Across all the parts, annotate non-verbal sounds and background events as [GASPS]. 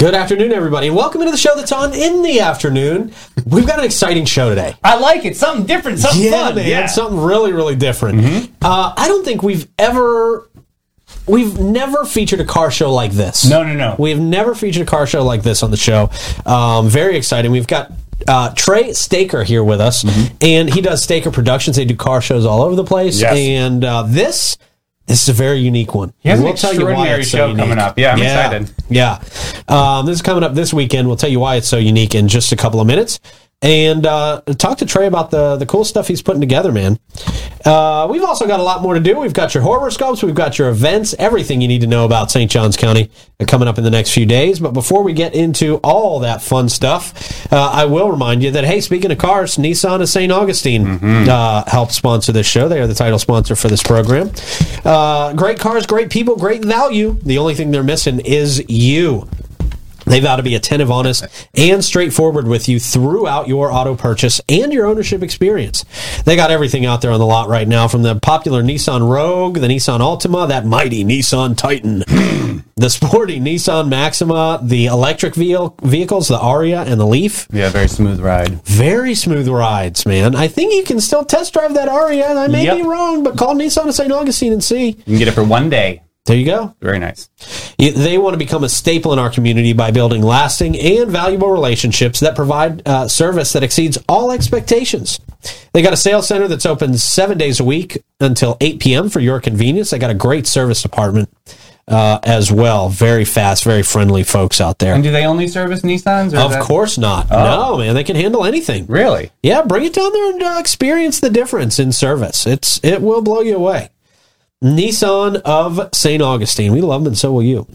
Good afternoon, everybody, and welcome into the show that's on in the afternoon. We've got an exciting show today. I like it. Something different. Something yeah, fun. man, yeah. something really, really different. Uh, I don't think we've ever, we've never featured a car show like this. No, no, no. We've never featured a car show like this on the show. Um, very exciting. We've got uh, Trae Staker here with us, and he does Staker Productions. They do car shows all over the place, Yes. and uh, this. This is a very unique one. He has We'll why extraordinary it's so show unique. coming up. Yeah, I'm excited. Yeah. Um, this is coming up this weekend. We'll tell you why it's so unique in just a couple of minutes. And uh, talk to Trae about the, the cool stuff he's putting together, man. Uh, we've also got a lot more to do. We've got your horoscopes, we've got your events, everything you need to know about St. Johns County uh, coming up in the next few days. But before we get into all that fun stuff, uh, I will remind you that, hey, speaking of cars, Nissan of St. Augustine uh, helped sponsor this show. They are the title sponsor for this program. Uh, great cars, great people, great value. The only thing they're missing is you. They vow to be attentive, honest, and straightforward with you throughout your auto purchase and your ownership experience. They got everything out there on the lot right now from the popular Nissan Rogue, the Nissan Altima, that mighty Nissan Titan, the sporty Nissan Maxima, the electric vehi- vehicles, the Ariya and the Leaf. Yeah, very smooth ride. Very smooth rides, man. I think you can still test drive that Ariya. And I may Yep. be wrong, but call Nissan of St. Augustine and see. You can get it for one day. There you go. Very nice. They want to become a staple in our community by building lasting and valuable relationships that provide uh, service that exceeds all expectations. They got a sales center that's open seven days a week until 8 p.m. for your convenience. They got a great service department uh, as well. Very fast, very friendly folks out there. And do they only service Nissans? Or Of that- course not. No, man, they can handle anything. Really? Yeah, bring it down there and uh, experience the difference in service. It's it will blow you away. Nissan of St. Augustine. We love them, and so will you.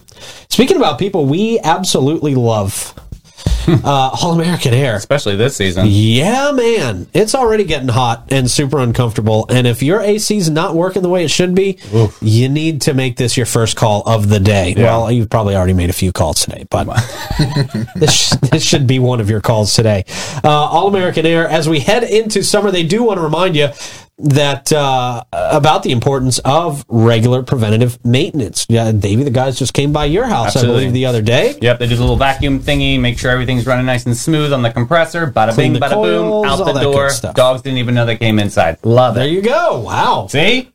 Speaking about people we absolutely love, [LAUGHS] uh, All American Air. Especially this season. Yeah, man. It's already getting hot and super uncomfortable. And if your AC's not working the way it should be, you need to make this your first call of the day. Well, you've probably already made a few calls today, but [LAUGHS] this, this should be one of your calls today. Uh, All American Air, as we head into summer, they do want to remind you that uh, about the importance of regular preventative maintenance. Yeah, Davey, the guys just came by your house, I believe, the other day. Yep, they do a little vacuum thingy, make sure everything's running nice and smooth on the compressor. Bada Clean bing, bada boom, out the door. Dogs didn't even know they came inside. Love it. There you go. Wow. See?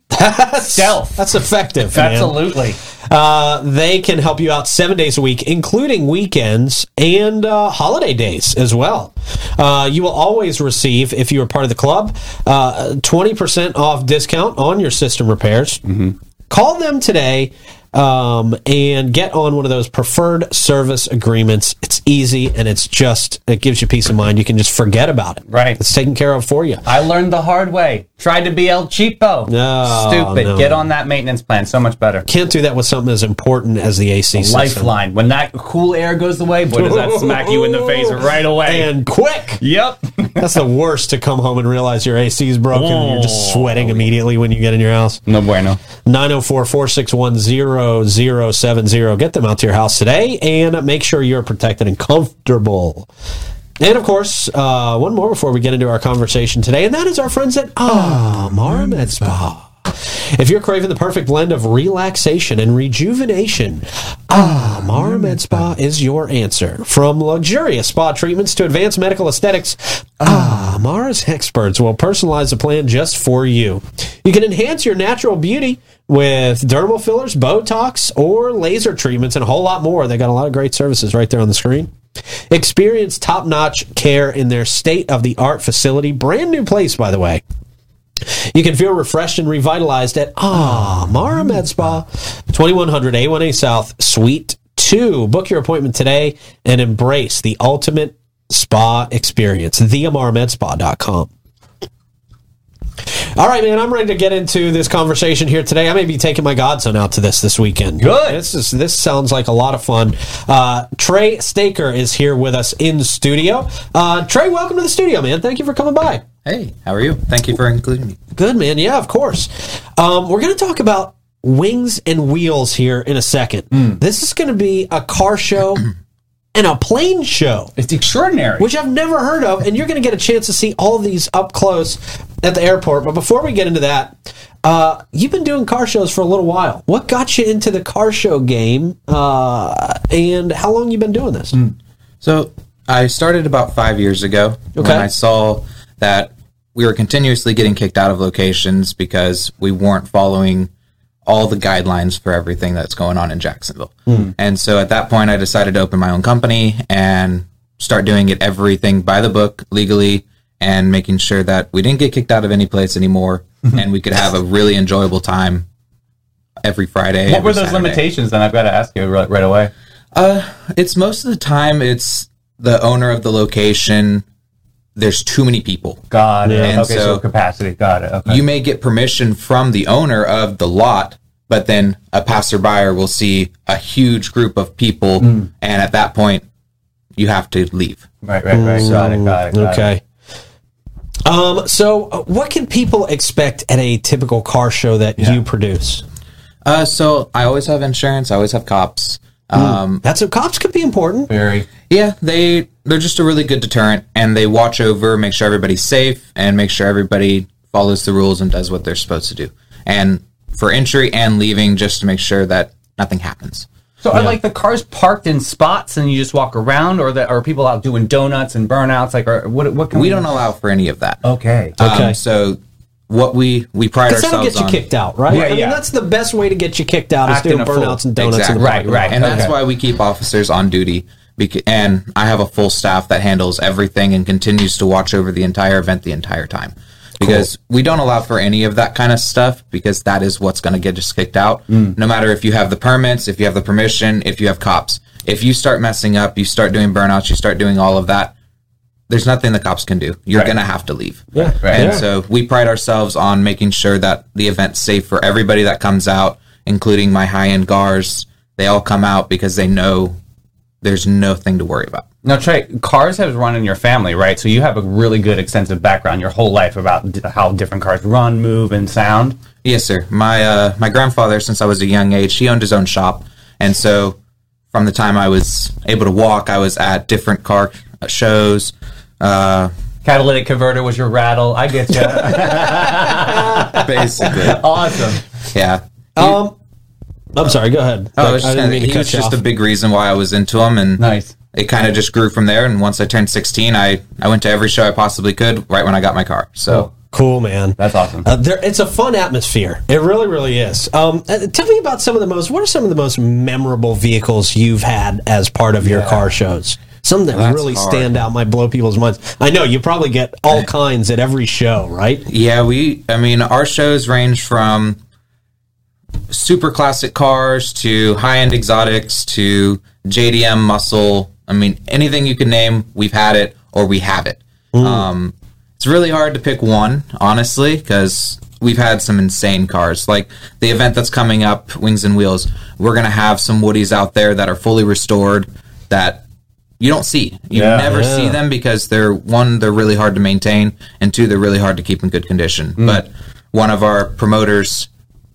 Stealth. That's effective. man. Absolutely. Uh, they can help you out seven days a week, including weekends and uh, holiday days as well. Uh, you will always receive, if you are part of the club, uh, 20% off discount on your system repairs. Call them today um, and get on one of those preferred service agreements. It's easy and it's just, it gives you peace of mind. You can just forget about it. Right. It's taken care of for you. I learned the hard way. Tried to be El Cheapo. No, Stupid. no. Get on that maintenance plan. So much better. Can't do that with something as important as the AC system. Lifeline. When that cool air goes away, boy, does that smack you in the face right away. And quick. yep. [LAUGHS] That's the worst to come home and realize your AC is broken and you're just sweating immediately when you get in your house. no bueno. 904 461 0070. Get them out to your house today and make sure you're protected and comfortable. And of course, uh, one more before we get into our conversation today, and that is our friends at Amara Med Spa. If you're craving the perfect blend of relaxation and rejuvenation, Amara Med Spa is your answer. From luxurious spa treatments to advanced medical aesthetics, Ah, Amara's experts will personalize a plan just for you. You can enhance your natural beauty with dermal fillers, Botox, or laser treatments, and a whole lot more. They got a lot of great services right there on the screen. Experience top notch care in their state of the art facility. Brand new place, by the way. You can feel refreshed and revitalized at Ah Mara Med Spa, 2100 A1A South, Suite 2. Book your appointment today and embrace the ultimate spa experience. TheAmarMedSpa.com. All right, man, I'm ready to get into this conversation here today. I may be taking my godson out to this this weekend. Good. This is this sounds like a lot of fun. Uh, Trae Staker is here with us in studio. Uh, Trae, welcome to the studio, man. Thank you for coming by. Hey, how are you? Thank you for including me. Good, man. Yeah, of course. Um, we're going to talk about wings and wheels here in a second. This is going to be a car show and a plane show, It's extraordinary. which I've never heard of. And you're going to get a chance to see all of these up close at the airport. But before we get into that, uh, you've been doing car shows for a little while. What got you into the car show game, uh, and how long you been doing this? So I started about five years ago Okay. when I saw that we were continuously getting kicked out of locations because we weren't following all the guidelines for everything that's going on in Jacksonville. Hmm. And so at that point, I decided to open my own company and start doing it everything by the book legally and making sure that we didn't get kicked out of any place anymore [LAUGHS] and we could have a really enjoyable time every Friday. what every were those Saturday. limitations? Then I've got to ask you right, right away. Uh, it's most of the time it's the owner of the location. There's too many people. Got it. And okay, so, so- capacity. Got it. Okay. You may get permission from the owner of the lot, but then a passerby will see a huge group of people, Hmm. and at that point, you have to leave. right, right, right. Got it. Got it. Got It. Okay. Um, so, uh, what can people expect at a typical car show that you produce? Uh, so I always have insurance. I always have cops. Um, That's what cops could be important. Very. Yeah, they they're just a really good deterrent, and they watch over, make sure everybody's safe, and make sure everybody follows the rules and does what they're supposed to do. And for entry and leaving, just to make sure that nothing happens. So are like the cars parked in spots and you just walk around, or that are people out doing donuts and burnouts? Like, or what? What can We don't allow for any of that. Okay. Okay. Um, so what we we pride Because that'll get you on, kicked out, right? Yeah, I mean, yeah. that's the best way to get you kicked out is doing burnouts and donuts. Exactly. In the Right, right. lot. and that's why we keep officers on duty. Bec- and I have a full staff that handles everything and continues to watch over the entire event the entire time. Because we don't allow for any of that kind of stuff because that is what's going to get us kicked out. Mm. No matter if you have the permits, if you have the permission, if you have cops. If you start messing up, you start doing burnouts, you start doing all of that, there's nothing the cops can do. You're Right. going to have to leave. Yeah, Right. And yeah. so we pride ourselves on making sure that the event's safe for everybody that comes out, including my high end GARs. They all come out because they know there's nothing to worry about. Now, Trae, cars have run in your family, right? So you have a really good, extensive background your whole life about d- how different cars run, move, and sound. Yes, sir. My uh, my grandfather, since I was a young age, he owned his own shop, and so from the time I was able to walk, I was at different car shows. Uh, Catalytic converter was your rattle. I get you. [LAUGHS] basically, [LAUGHS] awesome. yeah. Um, I'm sorry. Go ahead. Oh, I was I just didn't gonna, mean to he was just off. a big reason why I was into him, and Nice. it kind of just grew from there. And once I turned 16, I I went to every show I possibly could right when I got my car. So. Cool, man. That's awesome. Uh, there, it's a fun atmosphere. It really, really is. Um, uh, tell me about some of the most. What are some of the most memorable vehicles you've had as part of your car shows? Some that That's really hard. stand out, might blow people's minds. I know you probably get all [LAUGHS] kinds at every show, right? Yeah, we. I mean, our shows range from super classic cars to high end exotics to JDM muscle. I mean, anything you can name, we've had it or we have it. Um, it's really hard to pick one, honestly, because we've had some insane cars. Like the event that's coming up, Wings and Wheels, we're gonna have some Woodies out there that are fully restored that you don't see. You Yeah. never Yeah. see them because they're one, they're really hard to maintain, and two, they're really hard to keep in good condition. But one of our promoters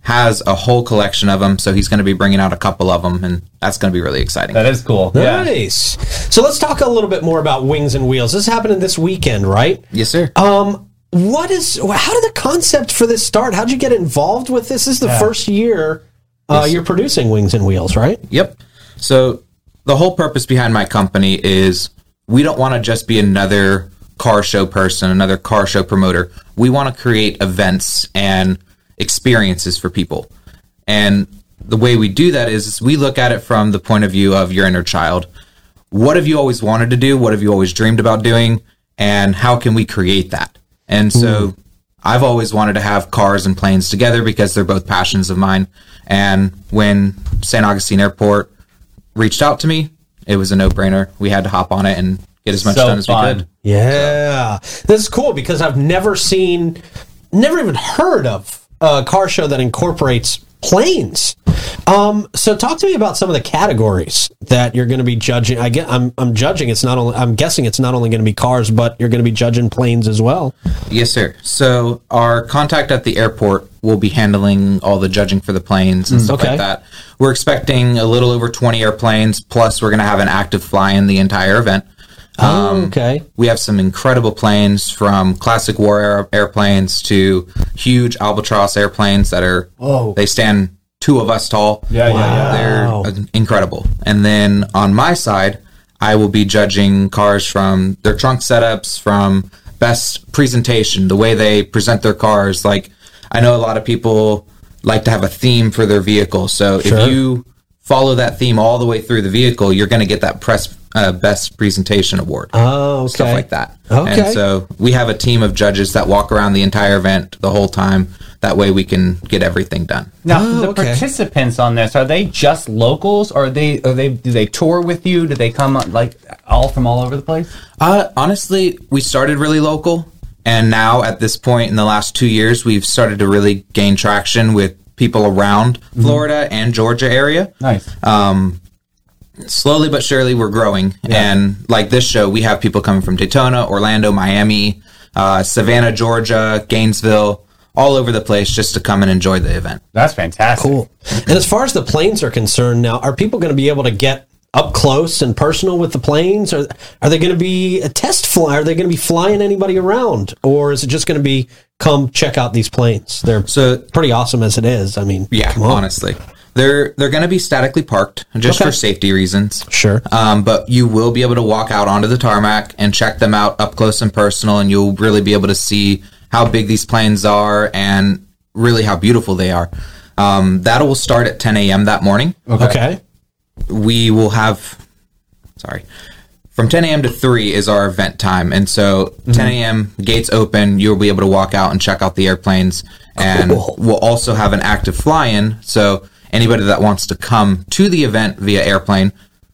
has a whole collection of them, so he's going to be bringing out a couple of them, and that's going to be really exciting. That is cool. Yeah. Nice. So let's talk a little bit more about Wings and Wheels. This is happening this weekend, right? yes, sir. Um, what is? How did the concept for this start? How'd you get involved with this? This is the first year uh, you're producing Wings and Wheels, right? Yep. So the whole purpose behind my company is we don't want to just be another car show person, another car show promoter. We want to create events and experiences for people. And the way we do that is, is we look at it from the point of view of your inner child. What have you always wanted to do? What have you always dreamed about doing? And how can we create that? And so mm-hmm. I've always wanted to have cars and planes together because they're both passions of mine. And when St. Augustine Airport reached out to me, it was a no brainer. We had to hop on it and get as much So done as fun. we could. Yeah, this is cool because I've never seen, never even heard of a car show that incorporates planes. Um, so talk to me about some of the categories that you're going to be judging. I get, I'm, I'm judging. It's not only, I'm guessing it's not only going to be cars, but you're going to be judging planes as well. Yes, sir. So our contact at the airport will be handling all the judging for the planes and stuff okay. like that. We're expecting a little over 20 airplanes, plus we're going to have an active fly in the entire event. Oh, um, okay. We have some incredible planes from classic war air- airplanes to huge albatross airplanes that are, Whoa. they stand two of us tall. Yeah, yeah, yeah. They're incredible. And then on my side, I will be judging cars from their trunk setups, from best presentation, the way they present their cars. Like, I know a lot of people like to have a theme for their vehicle. So Sure. if you follow that theme all the way through the vehicle, you're going to get that press uh, best presentation award Oh, okay. stuff like that. Okay. And so we have a team of judges that walk around the entire event the whole time. That way we can get everything done. Now, Oh, the okay. participants on this are they just locals, or are they are they do they tour with you? Do they come like all from all over the place? Uh, honestly, we started really local, and now at this point in the last two years, we've started to really gain traction with people around Florida and Georgia area. Nice. Um, Slowly but surely, we're growing, and like this show, we have people coming from Daytona, Orlando, Miami, uh, Savannah, Georgia, Gainesville, all over the place just to come and enjoy the event. That's fantastic. Cool. And as far as the planes are concerned, now are people going to be able to get up close and personal with the planes? Or are they going to be a test fly? Are they going to be flying anybody around, or is it just going to be come check out these planes? They're So pretty awesome as it is. I mean, Yeah, honestly, they're they're going to be statically parked just Okay. for safety reasons. Sure. Um, but you will be able to walk out onto the tarmac and check them out up close and personal, and you'll really be able to see how big these planes are and really how beautiful they are. Um, that will start at 10 a.m. that morning. Okay. We will have, sorry, from 10 a.m. to 3 is our event time. And so 10 mm-hmm. a.m., gates open, you'll be able to walk out and check out the airplanes. And Cool. we'll also have an active fly in. So anybody that wants to come to the event via airplane,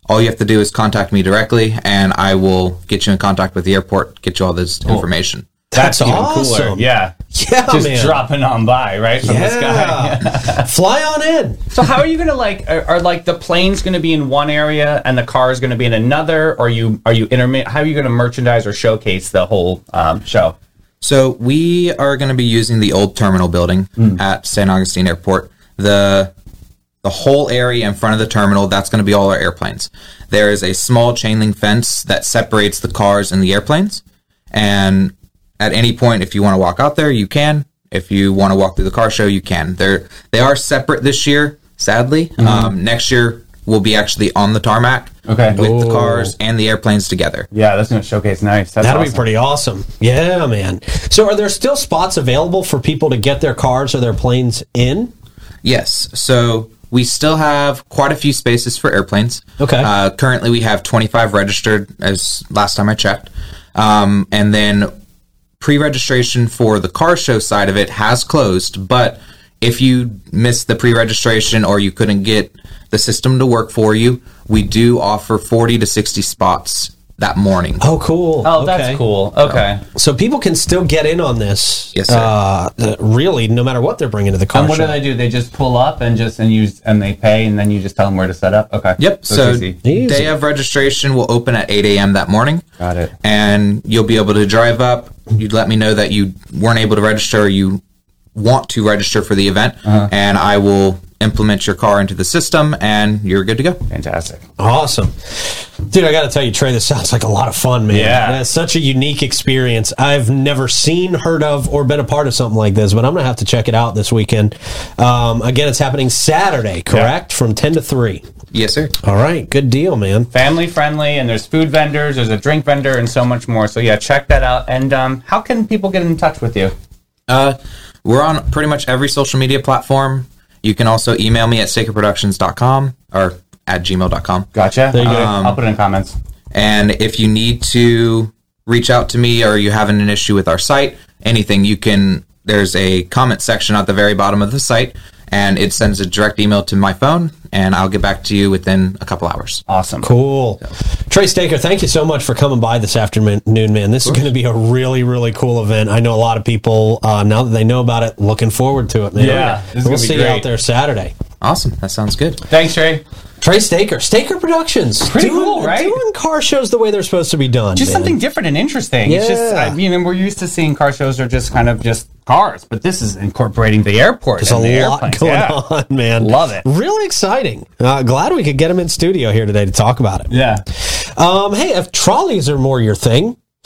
all you have to do is contact me directly and I will get you in contact with the airport, get you all this information. That's, even awesome. cooler. Yeah. Yeah, Just man. dropping on by, right? From the sky. Yeah. [LAUGHS] Fly on in. So how are you gonna like? Are, are like the planes gonna be in one area and the car is gonna be in another? Or are you are you intermittent? How are you gonna merchandise or showcase the whole um, show? So we are going to be using the old terminal building at St. Augustine Airport. The the whole area in front of the terminal, that's going to be all our airplanes. There is a small chain link fence that separates the cars and the airplanes. And at any point, if you want to walk out there, you can. If you want to walk through the car show, you can. They're they are separate this year, sadly. Um, next year we'll be actually on the tarmac Okay. with the cars and the airplanes together. Yeah, that's gonna showcase nice. That's That'll awesome. be pretty awesome. Yeah, man. So, are there still spots available for people to get their cars or their planes in? Yes. So we still have quite a few spaces for airplanes. Okay. Uh, currently, we have 25 registered, as last time I checked. Um, and then pre registration for the car show side of it has closed. But if you missed the pre registration or you couldn't get the system to work for you, we do offer 40 to 60 spots that morning. Oh, cool. Oh, Okay. that's cool. Okay. So people can still get in on this. Yes, sir. Uh, really, no matter what they're bringing to the car show. And what show. do they do? They just pull up and just and use and they pay and then you just tell them where to set up. Okay. Yep. So, So, it's easy. Easy. day of registration will open at 8 a.m. that morning. Got it. And you'll be able to drive up. You'd let me know that you weren't able to register or you want to register for the event. Uh-huh. And I will implement your car into the system and you're good to go. Fantastic. Awesome. Dude, I got to tell you, Trae, this sounds like a lot of fun, man. Yeah. It's such a unique experience. I've never seen, heard of, or been a part of something like this, but I'm going to have to check it out this weekend. Um, again, it's happening Saturday, correct? From 10 to 3. Yes, sir. All right. Good deal, man. Family friendly and there's food vendors, there's a drink vendor and so much more. So yeah, check that out. And um, how can people get in touch with you? Uh, we're on pretty much every social media platform. You can also email me at stakerproductions.com or at gmail.com. Gotcha. There you go. I'll put it in comments. And if you need to reach out to me or you're having an issue with our site, anything, you can, there's a comment section at the very bottom of the site and it sends a direct email to my phone and I'll get back to you within a couple hours. Awesome. Cool. Trae Staker, thank you so much for coming by this afternoon, man. This is going to be a really, really cool event. I know a lot of people, uh, now that they know about it, looking forward to it, man. Yeah, this is we'll gonna be see you out there Saturday. Awesome. That sounds good. Thanks, Trae. Trae Staker, Staker Productions. Pretty doing, cool, right? Doing car shows the way they're supposed to be done. Just man. something different and interesting. It's just, Yeah. I mean, we're used to seeing car shows are just kind of just cars, but this is incorporating the airport. There's and the a lot airplanes. going Yeah. on, man. Love it. Really exciting. Uh, glad we could get him in studio here today to talk about it. Yeah. Um, hey, if trolleys are more your thing, [LAUGHS]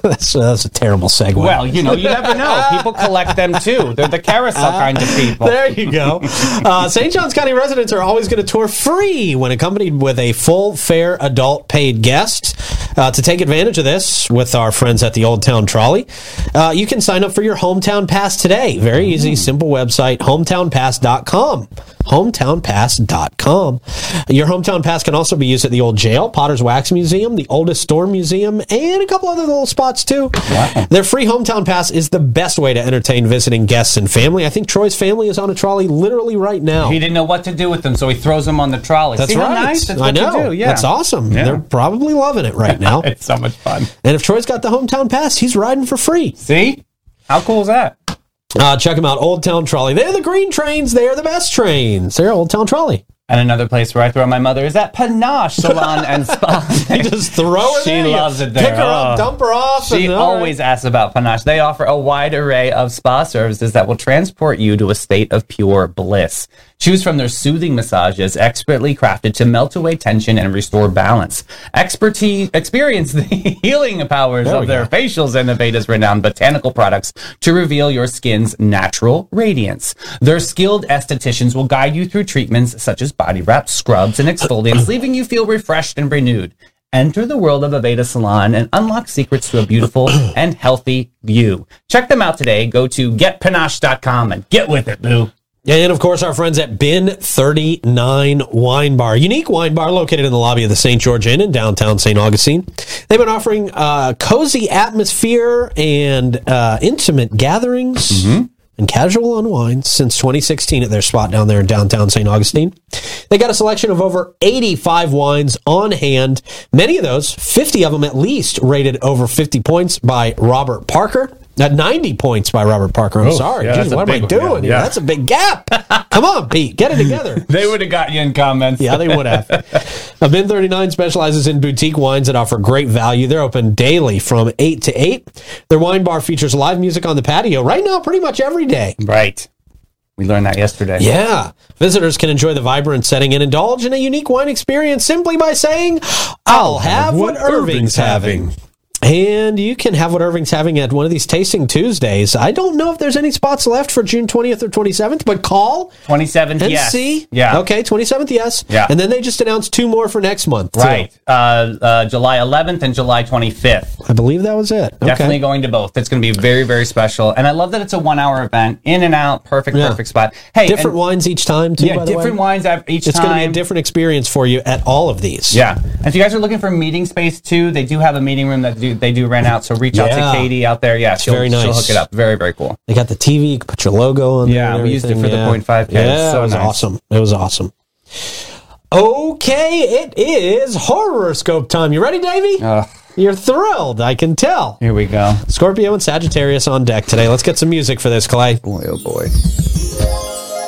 [LAUGHS] that's, that's a terrible segue. Well, you know, you never know. People collect them too. They're the carousel kind of people. There you go. Uh, St. Johns County residents are always going to tour free when accompanied with a full, fair adult paid guest. Uh, to take advantage of this with our friends at the Old Town Trolley, uh, you can sign up for your Hometown Pass today. Very easy, simple website, hometownpass.com. Hometownpass.com. Your Hometown Pass can also be used at the Old Jail, Potter's Wax Museum, the Oldest Store Museum, and a couple other little spots too. Their free Hometown Pass is the best way to entertain visiting guests and family. I think Troy's family is on a trolley literally right now. He didn't know what to do with them, so he throws them on the trolley. That's See how right. nice? That's I what know. you do. Yeah. That's awesome. Yeah. They're probably loving it right now. [LAUGHS] It's so much fun. and if Troy's got the hometown pass, he's riding for free. See? How cool is that? Uh, check them out, Old Town Trolley. They're the green trains. They're the best trains. They're Old Town Trolley. And another place where I throw my mother is at Panache Salon and Spa. [LAUGHS] You just throw it. She you loves it there. Pick her up, Oh. dump her off. She and, always asks about Panache. They offer a wide array of spa services that will transport you to a state of pure bliss. Choose from their soothing massages, expertly crafted to melt away tension and restore balance. Expertise, experience the [LAUGHS] healing powers of their go. facials and Aveda's renowned botanical products to reveal your skin's natural radiance. Their skilled estheticians will guide you through treatments such as body wraps, scrubs, and exfoliants, [CLEARS THROAT] leaving you feel refreshed and renewed. Enter the world of Aveda Salon and unlock secrets to a beautiful [CLEARS THROAT] and healthy you. Check them out today. Go to getpanache.com and get with it, boo. And of course, our friends at Bin 39 Wine Bar, unique wine bar located in the lobby of the St. George Inn in downtown St. Augustine. They've been offering uh, cozy atmosphere and uh, intimate gatherings and casual unwinds since 2016 at their spot down there in downtown St. Augustine. They got a selection of over 85 wines on hand. Many of those, 50 of them at least, rated over 50 points by Robert Parker. At 90 points by Robert Parker. I'm sorry. yeah, Jeez, what am I doing? Yeah. That's a big gap. [LAUGHS] Come on, Pete. Get it together. [LAUGHS] They would have got you in comments. Yeah, they would have. [LAUGHS] Bin 39 specializes in boutique wines that offer great value. They're open daily from 8 to 8. Their wine bar features live music on the patio right now, pretty much every day. Right. We learned that yesterday. Yeah. Visitors can enjoy the vibrant setting and indulge in a unique wine experience simply by saying, I'll have what Irving's having. And you can have what Irving's having at one of these tasting Tuesdays. I don't know if there's any spots left for June 20th or 27th, but call 27th, and yes. see. Yeah. Okay, 27th, yes. Yeah. And then they just announced two more for next month. too. Right. Uh, uh, July 11th and July 25th. I believe that was it. Okay. Definitely going to both. It's going to be very, very special. And I love that it's a one hour event, in and out, perfect, Yeah. perfect spot. Hey, different and- wines each time, too, Yeah, by the different wines each time. It's going to be a different experience for you at all of these. Yeah, and if you guys are looking for meeting space too, they do have a meeting room that do, they do rent out. So reach out Yeah. to Katie out there. Yeah, she'll, very she'll nice. hook it up. Very, very cool. They got the TV. You can put your logo on there. Yeah, and we used it everything. for the Yeah. 0.5K. It was Yeah, so it was nice. awesome. It was awesome. Okay, it is horoscope time. You ready, Davey? Ugh. You're thrilled. I can tell. Here we go. Scorpio and Sagittarius on deck today. Let's get some music for this, Clay. Boy, oh boy.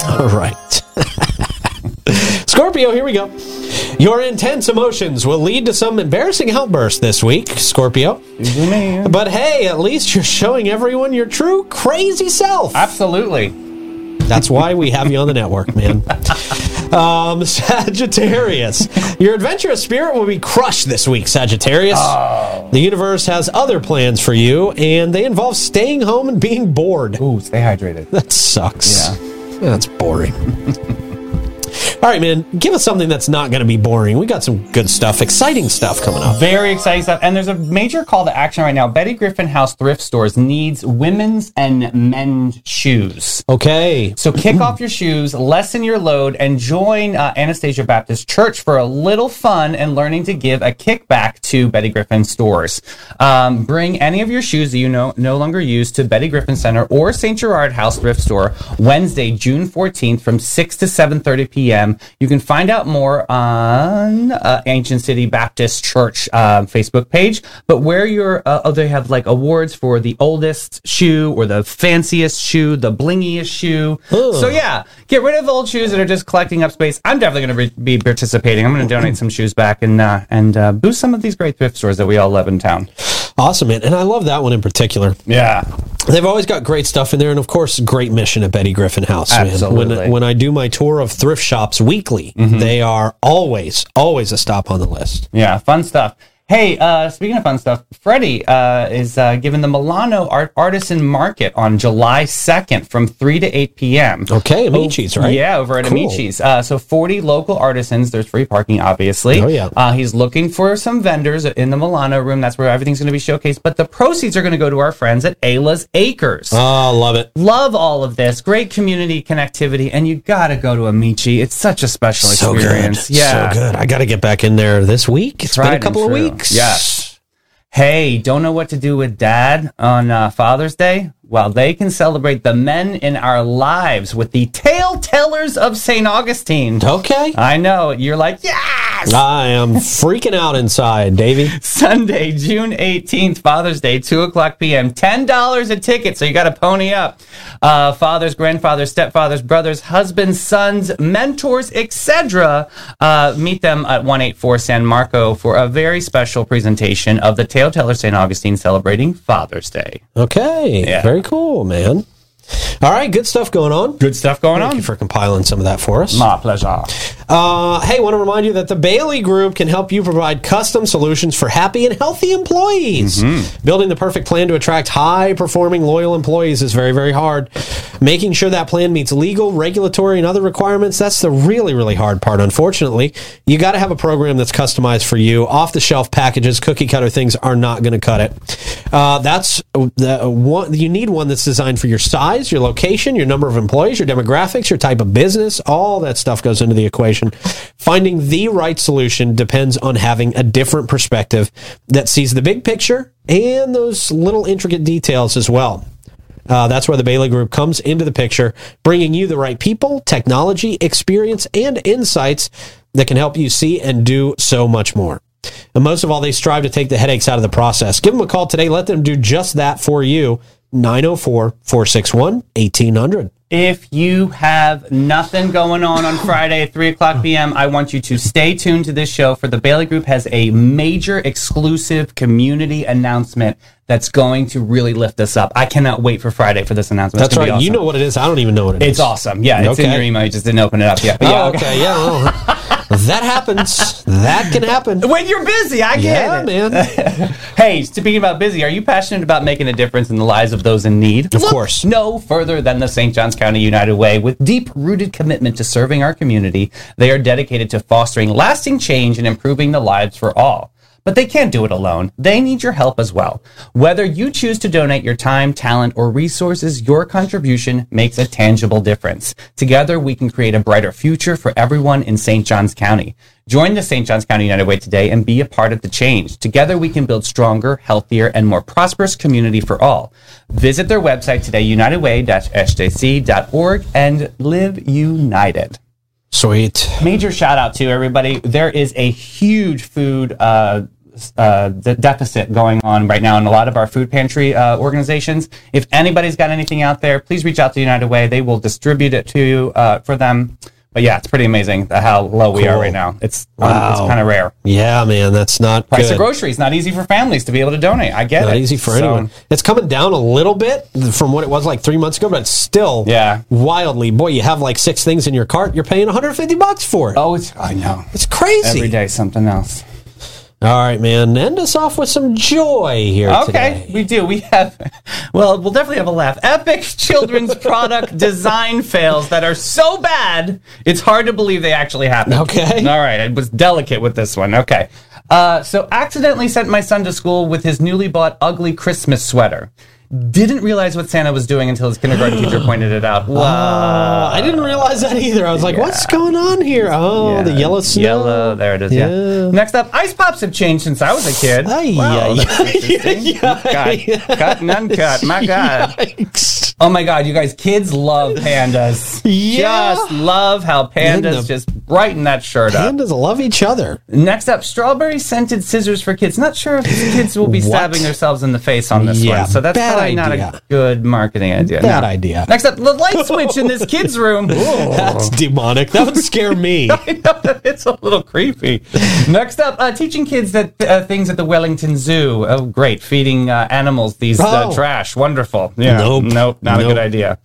All right. [LAUGHS] Scorpio, here we go. Your intense emotions will lead to some embarrassing outbursts this week, Scorpio. But hey, at least you're showing everyone your true crazy self. Absolutely. That's why we have you on the network, man. [LAUGHS] Um, Sagittarius, your adventurous spirit will be crushed this week, Sagittarius. The universe has other plans for you, and they involve staying home and being bored. Ooh, stay hydrated. That sucks. Yeah. That's boring. [LAUGHS] All right, man. Give us something that's not going to be boring. We got some good stuff, exciting stuff coming up. Very exciting stuff. And there's a major call to action right now. Betty Griffin House Thrift Stores needs women's and men's shoes. Okay. So kick off your shoes, lessen your load, and join uh, Anastasia Baptist Church for a little fun and learning to give a kickback to Betty Griffin stores. Um, bring any of your shoes that you no, no longer use to Betty Griffin Center or St. Gerard House Thrift Store Wednesday, June 14th from 6 to 7.30 p.m. You can find out more on uh, Ancient City Baptist Church uh, Facebook page. But where you're, uh, oh, they have like awards for the oldest shoe or the fanciest shoe, the blingiest shoe. So yeah, get rid of old shoes that are just collecting up space. I'm definitely going to be participating. I'm going to donate some shoes back and uh, and uh, boost some of these great thrift stores that we all love in town. Awesome, man. And I love that one in particular. Yeah. They've always got great stuff in there, and of course, great mission at Betty Griffin House. Absolutely. When, when I do my tour of thrift shops weekly, mm-hmm. they are always, always a stop on the list. Yeah, fun stuff. Hey, uh, speaking of fun stuff, Freddie uh, is uh, giving the Milano Art Artisan Market on July 2nd from 3 to 8 p.m. Okay, Amici's, right? Yeah, over at Cool. Amici's. Uh, so 40 local artisans. There's free parking, obviously. Oh, yeah. Uh, he's looking for some vendors in the Milano room. That's where everything's going to be showcased. But the proceeds are going to go to our friends at Ayla's Acres. Oh, love it. Love all of this. Great community connectivity. And you got to go to Amici. It's such a special So experience. good. Yeah. So good. I got to get back in there this week. It's been a couple of weeks. Yes. Hey, don't know what to do with dad on uh, Father's Day? Well, they can celebrate the men in our lives with the Tale Tellers of St. Augustine. Okay. I know. You're like, yes! I am freaking out inside, Davey. [LAUGHS] Sunday, June 18th, Father's Day, 2 o'clock p.m. $10 a ticket, so you got to pony up. Uh, fathers, grandfathers, stepfathers, brothers, husbands, sons, mentors, etc. Uh, meet them at 184 San Marco for a very special presentation of the Tale Teller St. Augustine celebrating Father's Day. Okay. Yeah. Very cool, man. All right. Good stuff going on. Good stuff going on. Thank on. you for compiling some of that for us. My pleasure. Uh, hey, want to remind you that the Bailey Group can help you provide custom solutions for happy and healthy employees. Building the perfect plan to attract high performing, loyal employees is very, very hard. Making sure that plan meets legal, regulatory, and other requirements, that's the really, really hard part, unfortunately. You got to have a program that's customized for you. Off the shelf packages, cookie cutter things are not going to cut it. Uh, that's the one, you need one that's designed for your size, your location, your number of employees, your demographics, your type of business. All that stuff goes into the equation. Finding the right solution depends on having a different perspective that sees the big picture and those little intricate details as well. Uh, that's where the Bailey Group comes into the picture, bringing you the right people, technology, experience, and insights that can help you see and do so much more. And most of all, they strive to take the headaches out of the process. Give them a call today. Let them do just that for you. 904 461 1800. If you have nothing going on on Friday at 3 o'clock p.m., I want you to stay tuned to this show for the Bailey Group has a major exclusive community announcement that's going to really lift us up. I cannot wait for Friday for this announcement. That's right. be You know what it is. I don't even know what it is. It's awesome. Yeah, it's in Okay. your email. You just didn't open it up yet. But yeah, Oh, okay. Yeah. well, [LAUGHS] that happens. That can happen. When you're busy, I get Yeah, it. man. [LAUGHS] Hey, speaking about busy, are you passionate about making a difference in the lives of those in need? Of Look course. No further than the St. Johns County United Way. With deep rooted commitment to serving our community, they are dedicated to fostering lasting change and improving the lives for all. But they can't do it alone. They need your help as well. Whether you choose to donate your time, talent, or resources, your contribution makes a tangible difference. Together, we can create a brighter future for everyone in St. Johns County. Join the St. Johns County United Way today and be a part of the change. Together, we can build stronger, healthier, and more prosperous community for all. Visit their website today, unitedway-sjc.org, and live united Sweet. major shout out to everybody. There is a huge food uh, uh, de- deficit going on right now in a lot of our food pantry uh, organizations. If anybody's got anything out there, please reach out to United Way. They will distribute it to you uh, for them. But yeah, it's pretty amazing how low we are right now. It's um, Wow. it's kind of rare. Yeah, man. That's not Price good. of groceries not easy for families to be able to donate. I get Not it. easy for So- anyone. It's coming down a little bit from what it was like three months ago, but it's still Yeah. wildly. Boy, you have like six things in your cart. You're paying 150 bucks for it. Oh, it's I know. It's crazy. Every day something else. All right, man. End us off with some joy here Okay, today. we do. We have, [LAUGHS] well, we'll definitely have a laugh. Epic children's [LAUGHS] product design fails that are so bad, it's hard to believe they actually happened. Okay. All right, I was delicate with this one. Okay. Uh, so, accidentally sent my son to school with his newly bought ugly Christmas sweater. Didn't realize what Santa was doing until his kindergarten teacher [GASPS] pointed it out. Wow. Uh, I didn't realize that either. I was like, what's going on here? Oh, Yeah, the yellow snow. Yellow, there it is. Yeah. Yeah. Next up, ice pops have changed since I was a kid. Ay, Wow, ay, that's interesting. Cut, cut and uncut. My [LAUGHS] God. Yikes. Oh my God, you guys, kids love pandas. Yeah. Just love how pandas the just brighten that shirt up. Pandas love each other. Next up, strawberry scented scissors for kids. Not sure if kids will be stabbing themselves in the face on this Yeah, one, so that's bad probably not a good marketing idea. Bad No. idea. Next up, the light switch in this kid's room. [LAUGHS] That's demonic. That would scare me. [LAUGHS] Know it's a little creepy. Next up, uh, teaching kids that uh, things at the Wellington Zoo. Oh, great! Feeding uh, animals these uh, Oh. trash. Wonderful. Yeah. Nope. Nope. Not a good idea.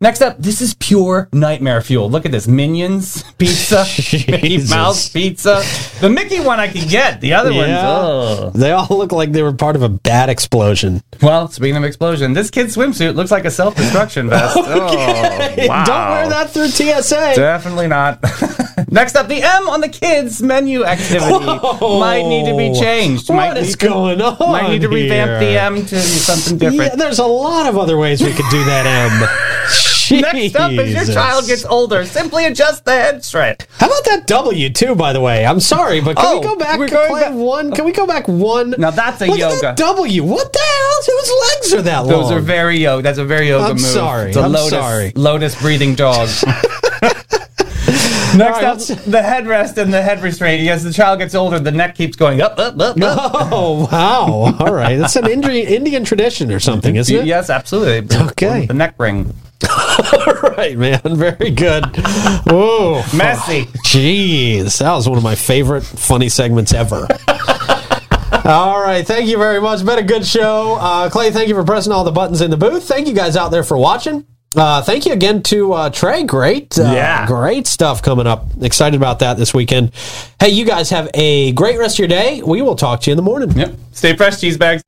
Next up, this is pure nightmare fuel. Look at this: Minions [LAUGHS] pizza, [LAUGHS] Mickey Mouse pizza. The Mickey one I could get. The other ones, oh. They all look like they were part of a bad explosion. Well, speaking of explosion, this kid's swimsuit looks like a self-destruction vest. [LAUGHS] Oh, wow. Don't wear that through TSA. Definitely not. Next up, the M on the kids menu activity might need to be changed. What might is need to- going on Might need to revamp the? M to something Yeah, different. there's a lot of other ways we could do that, M. [LAUGHS] Next up, as your child gets older, simply adjust the head strap. How about that W too? By the way, I'm sorry, but can Oh, we go back? we're going back- one. Can we go back one? Now that's a Look yoga. that W. What the hell? Whose legs are that long? Those are very yoga. That's a very yoga I'm move. sorry. It's a I'm lotus, sorry. lotus breathing dog. [LAUGHS] Next right, up, the headrest and the head restraint. As the child gets older, the neck keeps going up, up, up, up. [LAUGHS] Oh wow! All right, that's an Indian Indian tradition or something, isn't it? Yes, absolutely. Okay. The neck ring. [LAUGHS] All right, man. Very good. Whoa, Messy. Jeez, that was one of my favorite funny segments ever. all right, thank you very much. Been a good show. Uh, Clay, thank you for pressing all the buttons in the booth. Thank you guys out there for watching. Uh, thank you again to uh, Trae. Great, uh, Yeah. great stuff coming up. Excited about that this weekend. Hey, you guys have a great rest of your day. We will talk to you in the morning. Yep. Stay fresh, cheese bags.